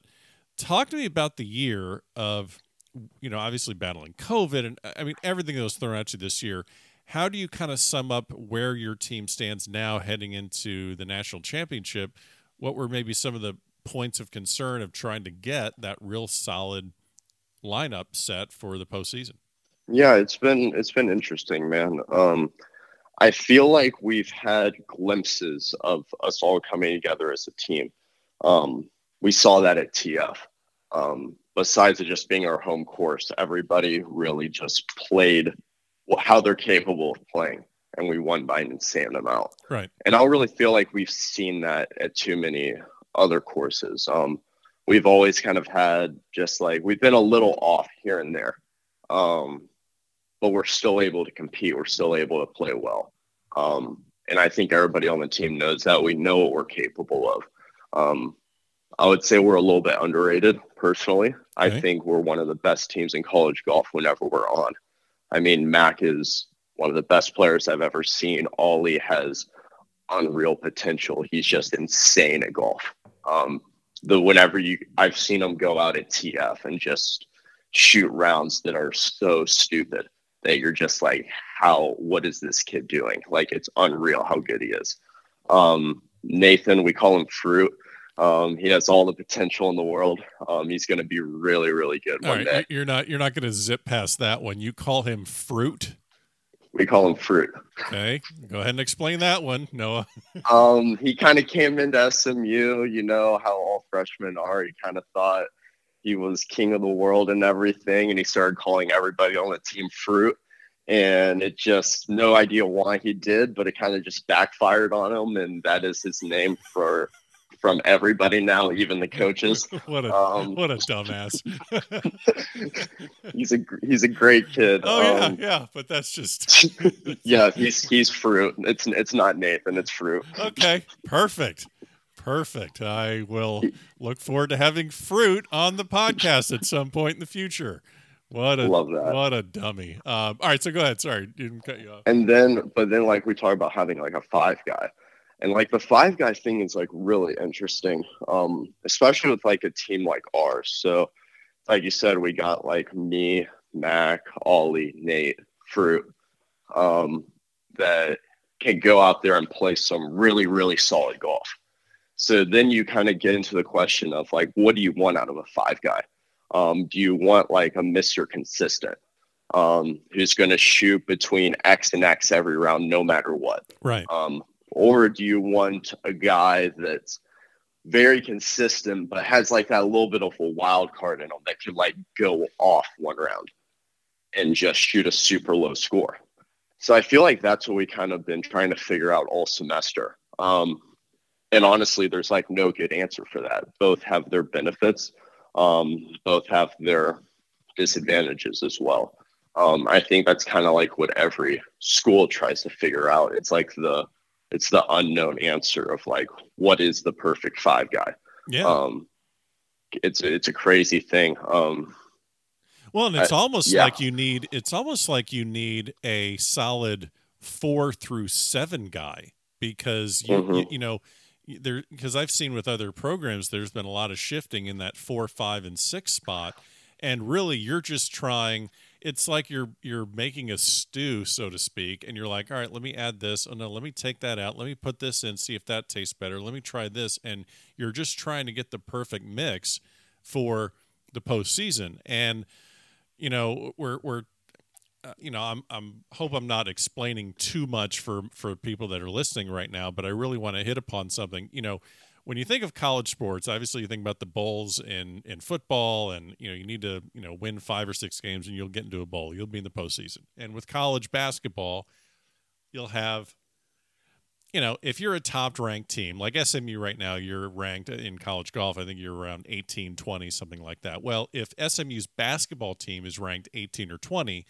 talk to me about the year of you know obviously battling COVID and I mean everything that was thrown at you this year. How do you kind of sum up where your team stands now heading into the national championship? What were maybe some of the points of concern of trying to get that real solid lineup set for the postseason? Yeah, it's been it's been interesting, man. Um, I feel like we've had glimpses of us all coming together as a team. Um, we saw that at TF. Um, besides it just being our home course, everybody really just played how they're capable of playing, and we won by an insane amount. Right. And I don't really feel like we've seen that at too many other courses. Um, we've always kind of had just like we've been a little off here and there. Um, but we're still able to compete. We're still able to play well. Um, and I think everybody on the team knows that. We know what we're capable of. Um, I would say we're a little bit underrated personally. Okay. I think we're one of the best teams in college golf whenever we're on. I mean, Mac is one of the best players I've ever seen. Ollie has unreal potential. He's just insane at golf. Um, the whenever you I've seen him go out at TF and just shoot rounds that are so stupid that you're just like, how, what is this kid doing? Like, it's unreal how good he is. Um, Nathan, we call him Fruit. Um, he has all the potential in the world. Um, he's going to be really, really good all one right. day. You're not, you're not going to zip past that one. You call him Fruit. We call him Fruit. Okay, go ahead and explain that one, Noah. (laughs) um, he kind of came into SMU. You know how all freshmen are. He kind of thought he was king of the world and everything, and he started calling everybody on the team Fruit. And it just no idea why he did, but it kind of just backfired on him, and that is his name for from everybody now, even the coaches. (laughs) what a um, what a dumbass. (laughs) he's a he's a great kid. Oh yeah, um, yeah, but that's just (laughs) yeah. He's he's fruit. It's it's not Nathan. It's fruit. Okay, perfect. Perfect. I will look forward to having fruit on the podcast at some point in the future. What a love that. What a dummy. Um, all right, so go ahead. Sorry, didn't cut you off. And then, but then, like we talk about having like a five guy. And like the five guy thing is like really interesting, um, especially with like a team like ours. So, like you said, we got like me, Mac, Ollie, Nate, Fruit, um, that can go out there and play some really, really solid golf. So then you kind of get into the question of like, what do you want out of a five guy? Um, do you want like a Mr. Consistent um, who's going to shoot between X and X every round, no matter what? Right. Um, or do you want a guy that's very consistent but has like that little bit of a wild card in him that could like go off one round and just shoot a super low score? So I feel like that's what we kind of been trying to figure out all semester. Um, and honestly, there's like no good answer for that. Both have their benefits, um, both have their disadvantages as well. Um, I think that's kind of like what every school tries to figure out. It's like the it's the unknown answer of like what is the perfect five guy. Yeah. Um, it's it's a crazy thing. Um, well, and it's I, almost yeah. like you need it's almost like you need a solid four through seven guy because you mm-hmm. you, you know there because I've seen with other programs there's been a lot of shifting in that four, five, and six spot, and really you're just trying it's like you're you're making a stew, so to speak, and you're like, all right, let me add this. Oh no, let me take that out. Let me put this in, see if that tastes better. Let me try this, and you're just trying to get the perfect mix for the postseason. And you know, we're we're uh, you know, I'm I'm hope I'm not explaining too much for for people that are listening right now, but I really want to hit upon something. You know, when you think of college sports, obviously you think about the bowls in in football, and you know you need to you know win five or six games, and you'll get into a bowl. You'll be in the postseason. And with college basketball, you'll have, you know, if you're a top ranked team like SMU right now, you're ranked in college golf. I think you're around 18, 20, something like that. Well, if SMU's basketball team is ranked 18 or 20,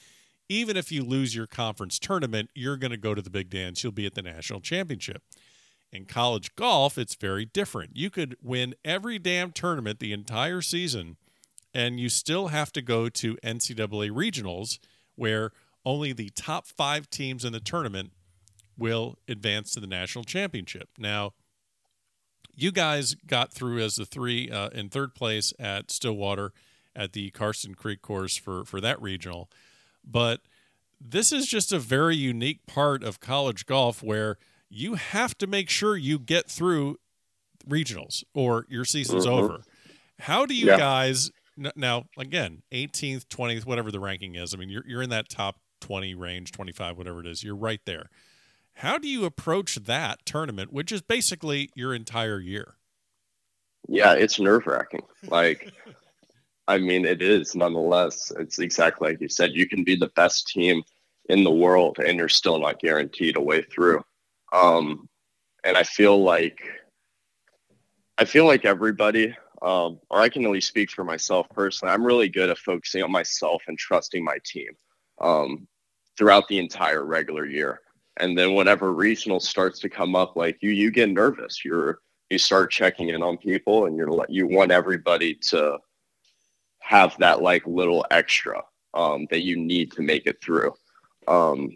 even if you lose your conference tournament, you're going to go to the big dance. You'll be at the national championship. In college golf, it's very different. You could win every damn tournament the entire season, and you still have to go to NCAA regionals where only the top five teams in the tournament will advance to the national championship. Now, you guys got through as the three uh, in third place at Stillwater at the Karsten Creek course for for that regional, but this is just a very unique part of college golf where you have to make sure you get through regionals or your season's mm-hmm. over. How do you yeah. guys now again 18th 20th whatever the ranking is i mean you're, you're in that top 20 range 25 whatever it is you're right there how do you approach that tournament which is basically your entire year yeah it's nerve-wracking like i mean it is nonetheless it's exactly like you said you can be the best team in the world and you're still not guaranteed a way through um, and I feel like I feel like everybody, um, or I can only speak for myself personally. I'm really good at focusing on myself and trusting my team um, throughout the entire regular year. And then whenever regional starts to come up, like you, you get nervous. You're you start checking in on people, and you're you want everybody to have that like little extra um, that you need to make it through. Um,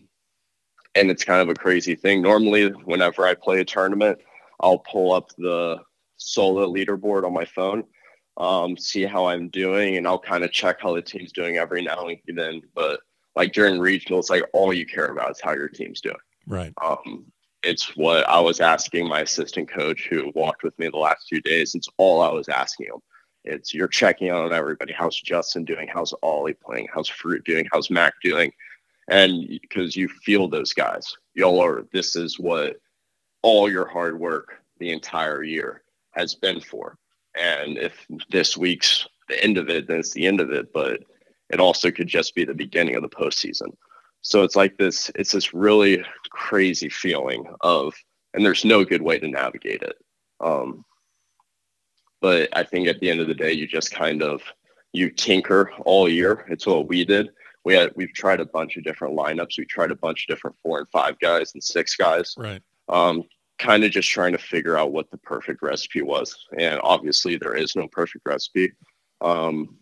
and it's kind of a crazy thing. Normally, whenever I play a tournament, I'll pull up the solo leaderboard on my phone, um, see how I'm doing, and I'll kind of check how the team's doing every now and then. But like during regionals, like all you care about is how your team's doing. Right. Um, it's what I was asking my assistant coach who walked with me the last two days. It's all I was asking him. It's you're checking on everybody. How's Justin doing? How's Ollie playing? How's Fruit doing? How's Mac doing? and because you feel those guys, y'all are. This is what all your hard work the entire year has been for. And if this week's the end of it, then it's the end of it. But it also could just be the beginning of the postseason. So it's like this. It's this really crazy feeling of, and there's no good way to navigate it. Um, but I think at the end of the day, you just kind of you tinker all year. It's what we did. We had we've tried a bunch of different lineups. We tried a bunch of different four and five guys and six guys. Right. Um, kind of just trying to figure out what the perfect recipe was. And obviously, there is no perfect recipe. Um,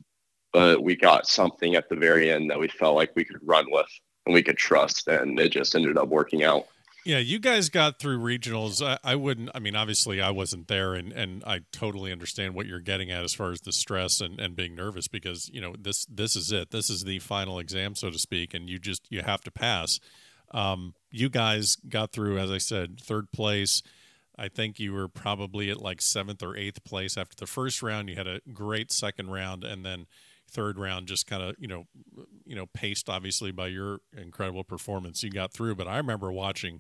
but we got something at the very end that we felt like we could run with and we could trust, and it just ended up working out. Yeah, you guys got through regionals. I, I, wouldn't. I mean, obviously, I wasn't there, and and I totally understand what you're getting at as far as the stress and, and being nervous because you know this this is it. This is the final exam, so to speak, and you just you have to pass. Um, you guys got through, as I said, third place. I think you were probably at like seventh or eighth place after the first round. You had a great second round, and then third round just kind of you know you know paced obviously by your incredible performance you got through but i remember watching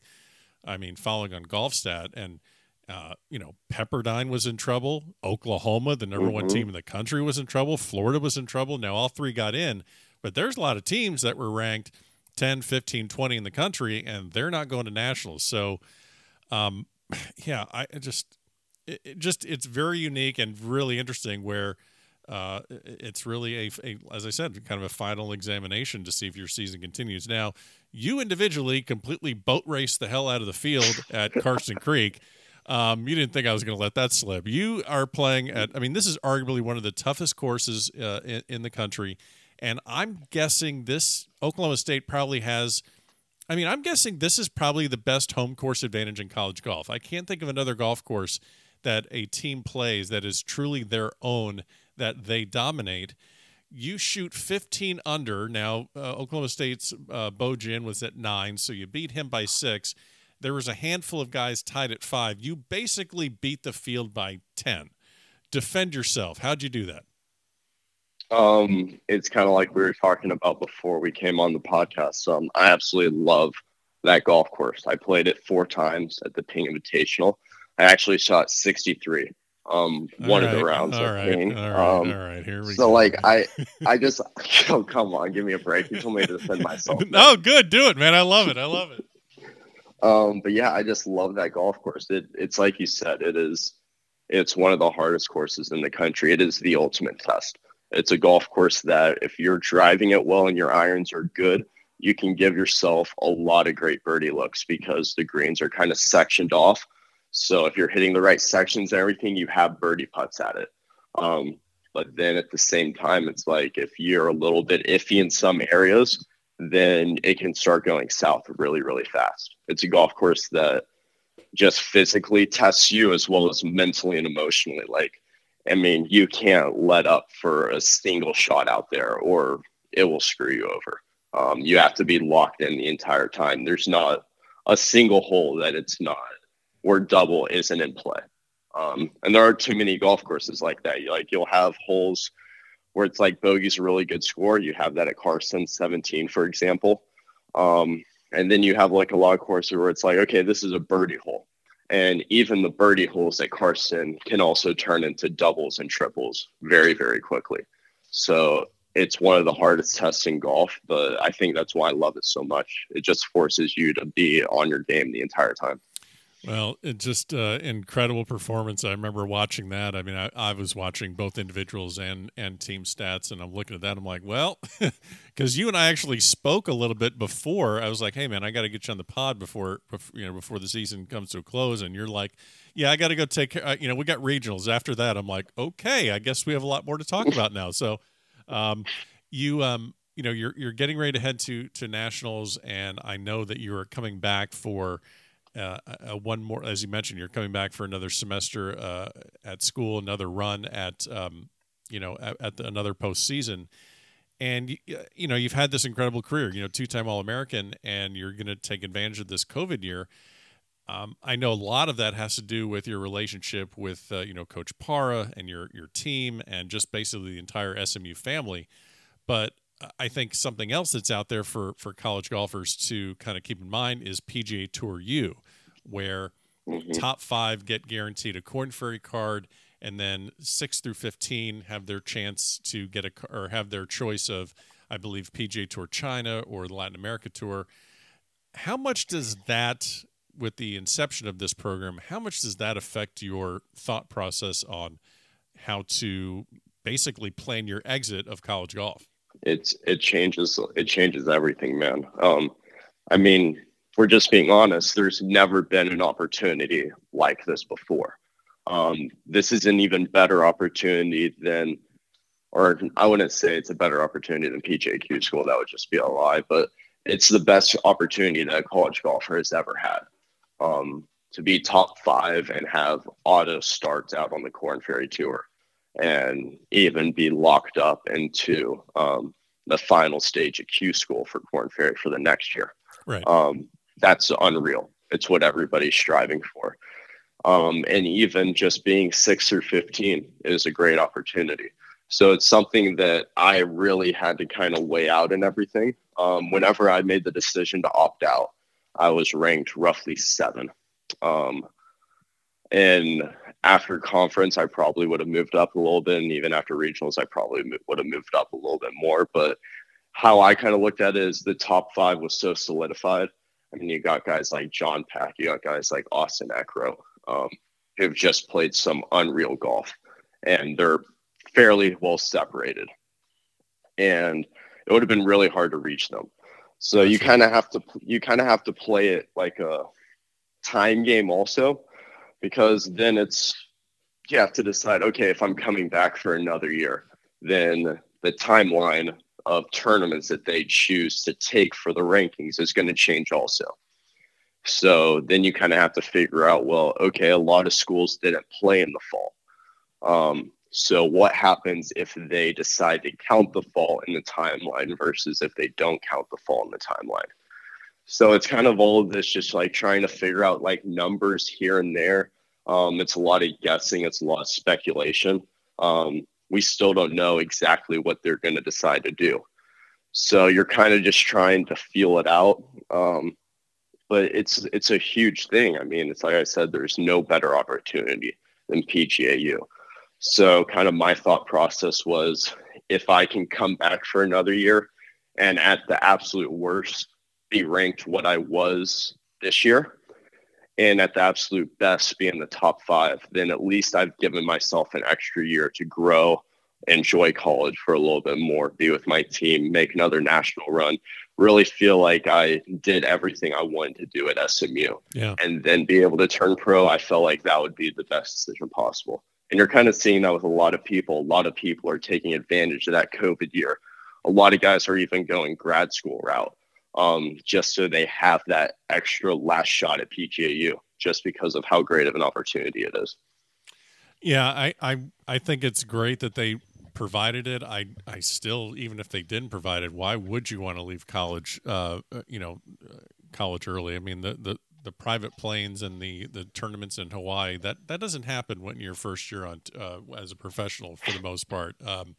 i mean following on golfstat and uh, you know pepperdine was in trouble oklahoma the number mm-hmm. one team in the country was in trouble florida was in trouble now all three got in but there's a lot of teams that were ranked 10 15 20 in the country and they're not going to nationals so um, (clears throat) yeah i just it, it just it's very unique and really interesting where uh, it's really a, a, as I said, kind of a final examination to see if your season continues. Now, you individually completely boat raced the hell out of the field at (laughs) Karsten Creek. Um, you didn't think I was going to let that slip. You are playing at, I mean, this is arguably one of the toughest courses uh, in, in the country. And I'm guessing this Oklahoma State probably has, I mean, I'm guessing this is probably the best home course advantage in college golf. I can't think of another golf course that a team plays that is truly their own that they dominate. You shoot 15 under. Now, uh, Oklahoma State's uh, Bo Jin was at nine, so you beat him by six. There was a handful of guys tied at five. You basically beat the field by 10. Defend yourself. How'd you do that? Um, it's kind of like we were talking about before we came on the podcast. Um, I absolutely love that golf course. I played it four times at the Ping Invitational. I actually shot 63 um one right, of the rounds all right, All right, um, all right, here we so go. like I (laughs) I just (laughs) oh come on, give me a break. You told me to defend myself. (laughs) no, good, do it, man. I love it. I love it. Um, but yeah, I just love that golf course. It it's like you said, it is it's one of the hardest courses in the country. It is the ultimate test. It's a golf course that if you're driving it well and your irons are good, you can give yourself a lot of great birdie looks because the greens are kind of sectioned off so if you're hitting the right sections and everything, you have birdie putts at it. Um, but then at the same time, it's like if you're a little bit iffy in some areas, then it can start going south really, really fast. It's a golf course that just physically tests you as well as mentally and emotionally. Like, I mean, you can't let up for a single shot out there or it will screw you over. Um, you have to be locked in the entire time. There's not a single hole that it's not where double isn't in play. Um, and there are too many golf courses like that. You, like you'll have holes where it's like bogey's a really good score. You have that at Karsten 17, for example. Um, and then you have like a lot of courses where it's like, okay, this is a birdie hole. And even the birdie holes at Karsten can also turn into doubles and triples very, very quickly. So it's one of the hardest tests in golf, but I think that's why I love it so much. It just forces you to be on your game the entire time. Well, it just uh, incredible performance. I remember watching that. I mean, I, I, was watching both individuals and and team stats, and I'm looking at that. I'm like, well, (laughs) because you and I actually spoke a little bit before. I was like, hey man, I got to get you on the pod before, before, you know before the season comes to a close, and you're like, yeah, I got to go take care. Uh, you know, we got regionals after that. I'm like, okay, I guess we have a lot more to talk about now. So, um, you um, you know, you're you're getting ready to head to to nationals, and I know that you are coming back for uh, uh, one more, as you mentioned, you're coming back for another semester uh, at school, another run at, um, you know, at, at the, another postseason. And, you know, you've had this incredible career, you know, two time All American, and you're going to take advantage of this COVID year. Um, I know a lot of that has to do with your relationship with, uh, you know, Coach Para and your, your team and just basically the entire SMU family. But I think something else that's out there for for college golfers to kind of keep in mind is PGA Tour U, where mm-hmm. top five get guaranteed a Korn Ferry card, and then six through fifteen have their chance to get a or have their choice of, I believe, PGA Tour China or the Latin America Tour. How much does that, with the inception of this program, how much does that affect your thought process on how to basically plan your exit of college golf? It's it changes it changes everything, man. Um, I mean, we're just being honest. There's never been an opportunity like this before. Um, this is an even better opportunity than, or I wouldn't say it's a better opportunity than PGAQ school. That would just be a lie. But it's the best opportunity that a college golfer has ever had. Um, to be top five and have auto starts out on the Korn Ferry Tour and even be locked up into um, the final stage of Q school for Korn Ferry for the next year. Right. Um, that's unreal. It's what everybody's striving for. Um, and even just being six or 15 is a great opportunity. So it's something that I really had to kind of weigh out and everything. Um, whenever I made the decision to opt out, I was ranked roughly seven. Um, and after conference, I probably would have moved up a little bit. And even after regionals, I probably would have moved up a little bit more. But how I kind of looked at it is the top five was so solidified. I mean, you got guys like John Pak, you got guys like Austin Eckroat, um, who've just played some unreal golf, and they're fairly well separated. And it would have been really hard to reach them. So you kind of have to you kind of have to play it like a time game also because then it's you have to decide okay if i'm coming back for another year then the timeline of tournaments that they choose to take for the rankings is going to change also. So then you kind of have to figure out well okay a lot of schools didn't play in the fall. Um, so what happens if they decide to count the fall in the timeline versus if they don't count the fall in the timeline so it's kind of all of this just like trying to figure out like numbers here and there. Um, it's a lot of guessing, it's a lot of speculation. Um, we still don't know exactly what they're going to decide to do. So you're kind of just trying to feel it out. Um, but it's it's a huge thing. I mean, it's like I said, there's no better opportunity than PGAU. So kind of my thought process was if I can come back for another year and at the absolute worst be ranked what I was this year and at the absolute best be in the top five, then at least I've given myself an extra year to grow, enjoy college for a little bit more, be with my team, make another national run, really feel like I did everything I wanted to do at SMU. Yeah. And then be able to turn pro, I felt like that would be the best decision possible. And you're kind of seeing that with a lot of people. A lot of people are taking advantage of that COVID year. A lot of guys are even going grad school route um, just so they have that extra last shot at PGAU just because of how great of an opportunity it is. Yeah, I, I, I think it's great that they provided it. I, I still, even if they didn't provide it, why would you want to leave college, uh, uh you know, uh, college early? I mean, the, the, the private planes and the, the tournaments in Hawaii, that, that doesn't happen when you're first year on, uh, as a professional for the most part. Um,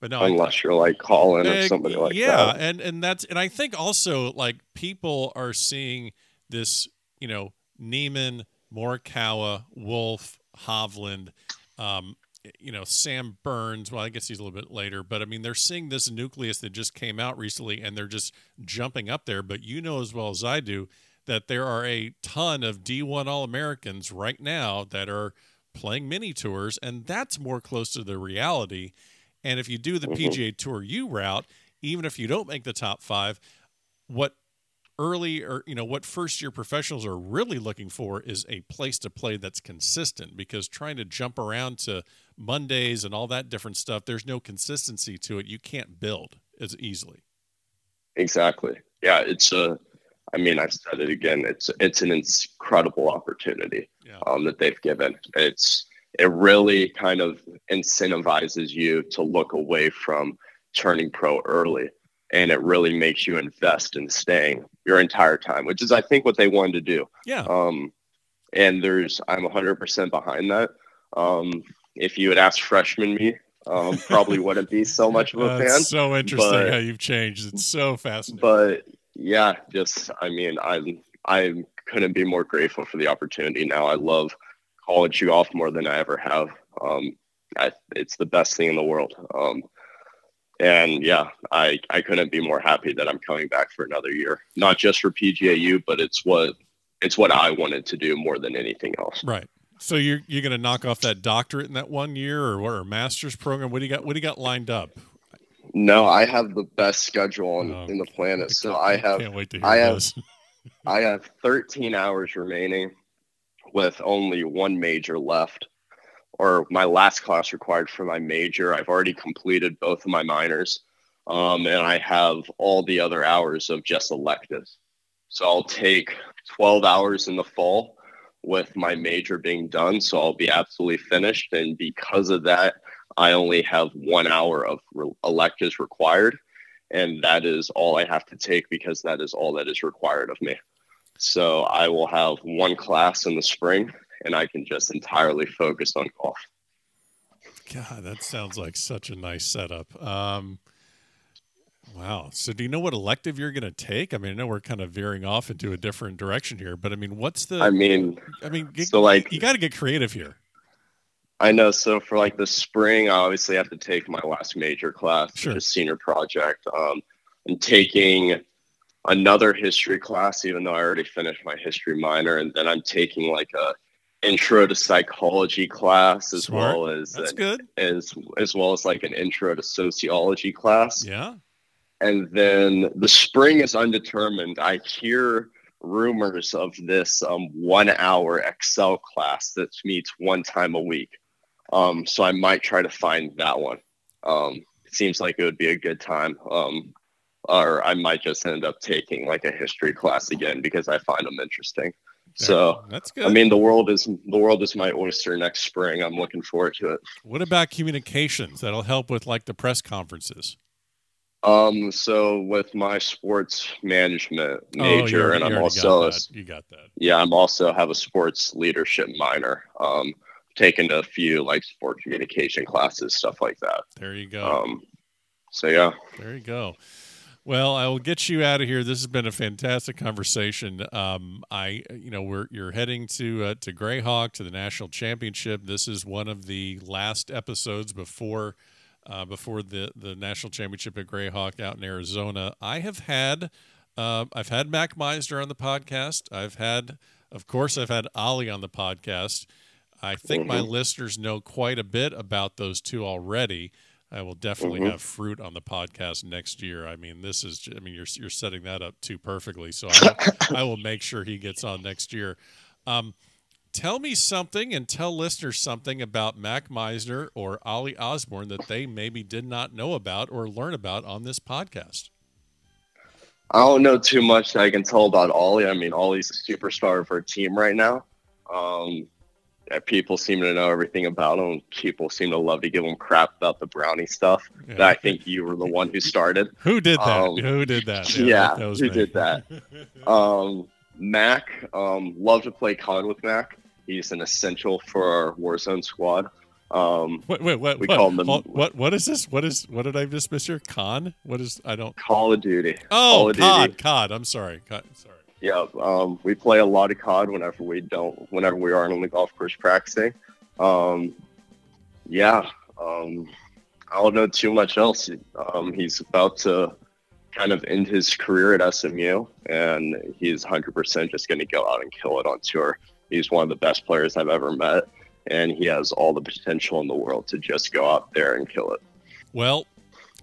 but no, unless I, you're like Collin or somebody like yeah, that. Yeah, and and that's and I think also like people are seeing this, you know, Niemann, Morikawa, Wolff, Hovland, um, you know, Sam Burns. Well, I guess he's a little bit later, but I mean, they're seeing this nucleus that just came out recently, and they're just jumping up there. But you know as well as I do that there are a ton of D1 All Americans right now that are playing mini tours, and that's more close to the reality and if you do the mm-hmm. PGA Tour U route, even if you don't make the top five, what early or you know what first year professionals are really looking for is a place to play that's consistent because trying to jump around to Mondays and all that different stuff, there's no consistency to it. You can't build as easily. Exactly. Yeah, it's a. I mean, I've said it again. It's it's an incredible opportunity yeah. um, that they've given. It's it really kind of incentivizes you to look away from turning pro early and it really makes you invest in staying your entire time which is i think what they wanted to do yeah um and there's i'm 100% behind that um if you had asked freshman me um, probably wouldn't be so much of a That's (laughs) fan. so interesting but- how you've changed. It's so fascinating. But yeah, just I mean, i'm I couldn't be more grateful for the opportunity. Now I love college golf more than I ever have. Um, I, it's the best thing in the world. Um, and yeah, I I couldn't be more happy that I'm coming back for another year. Not just for PGAU, but it's what it's what I wanted to do more than anything else. right. So you're you're going to knock off that doctorate in that one year, or what? Or master's program? What do you got? What do you got lined up? No, I have the best schedule on, Oh, in the planet. So I have Can't wait to hear I have- I have 13 hours remaining with only one major left, or my last class required for my major. I've already completed both of my minors, um, and I have all the other hours of just electives. So I'll take 12 hours in the fall with my major being done. So I'll be absolutely finished. And because of that, I only have one hour of re- electives required and that is all I have to take because that is all that is required of me. So I will have one class in the spring and I can just entirely focus on golf. God, that sounds like such a nice setup. Um, wow. So, do you know what elective you're going to take? I mean, I know we're kind of veering off into a different direction here, but I mean, what's the? I mean, I mean, you, so like you got to get creative here. I know. So for like the spring, I obviously have to take my last major class, Sure. which is senior project. Um, I'm taking another history class, even though I already finished my history minor, and then I'm taking like a intro to psychology class as Smart. well as That's an- good. as as well as like an intro to sociology class. Yeah. and then the spring is undetermined. I hear rumors of this um, one hour Excel class that meets one time a week. Um, so I might try to find that one. Um, it seems like it would be a good time. Um, or I might just end up taking like a history class again because I find them interesting. So That's good. I mean, the world is the world is my oyster next spring. I'm looking forward to it. what about communications? That'll help with like the press conferences. Um, so with my sports management Oh, major, already- and I'm also got you got that. yeah, I'm also have a sports leadership minor. Um, taken a few like sport communication classes, stuff like that. There you go. Um, so yeah, There you go. Well, I will get you out of here. This has been a fantastic conversation. Um, I, you know, we're you're heading to uh, to Grayhawk to the national championship. This is one of the last episodes before uh, before the the national championship at Grayhawk out in Arizona. I have had uh, I've had Mac Meissner on the podcast. I've had, of course, I've had Ollie on the podcast. I think my listeners know quite a bit about those two already. I will definitely Mhm. have fruit on the podcast next year. I mean, this is, I mean, you're you're setting that up too perfectly. So I will, (coughs) I will make sure he gets on next year. Um, tell me something and tell listeners something about Mac Meissner or Ollie Osborne that they maybe did not know about or learn about on this podcast. I don't know too much that I can tell about Ollie. I mean, Ollie's a superstar of our team right now. Um, people seem to know everything about him. People seem to love to give him crap about the brownie stuff. Yeah. That I think you were the one who started. (laughs) Who did that? Um, Who did that? (laughs) Yeah, that was who me. did that? (laughs) Um, Mac, um, love to play COD with Mac. He's an essential for our Warzone squad. Um, Wait, wait, what? We what, call them- what? What is this? What is? What did I just miss here? Con? What is? I don't. Call of Duty. Oh, Call of COD. Duty. COD. I'm sorry. COD. Sorry. Yeah, um, we play a lot of COD whenever we don't, whenever we aren't on the golf course practicing. Um, yeah, um, I don't know too much else. Um, he's about to kind of end his career at SMU, and he's 100% just going to go out and kill it on tour. He's one of the best players I've ever met, and he has all the potential in the world to just go out there and kill it. Well,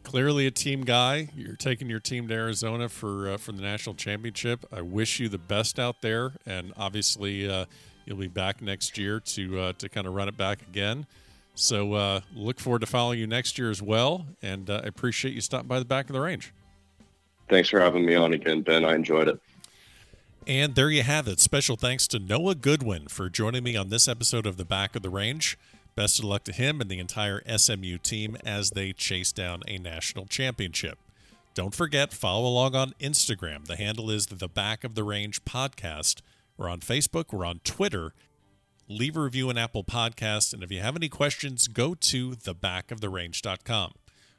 clearly a team guy. You're taking your team to Arizona for uh, for the national championship. I wish you the best out there, and obviously uh, you'll be back next year to uh, to kind of run it back again. So uh, look forward to following you next year as well, and uh, I appreciate you stopping by the back of the range. Thanks for having me on again, Ben. I enjoyed it. And there you have it. Special thanks to Noah Goodwin for joining me on this episode of The Back of the Range. Best of luck to him and the entire SMU team as they chase down a national championship. Don't forget, follow along on Instagram. The handle is the Back of the Range Podcast. We're on Facebook, we're on Twitter, leave a review on Apple Podcasts. And if you have any questions, go to thebackoftherange.com.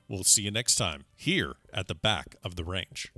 We'll see you next time here at the back of the range.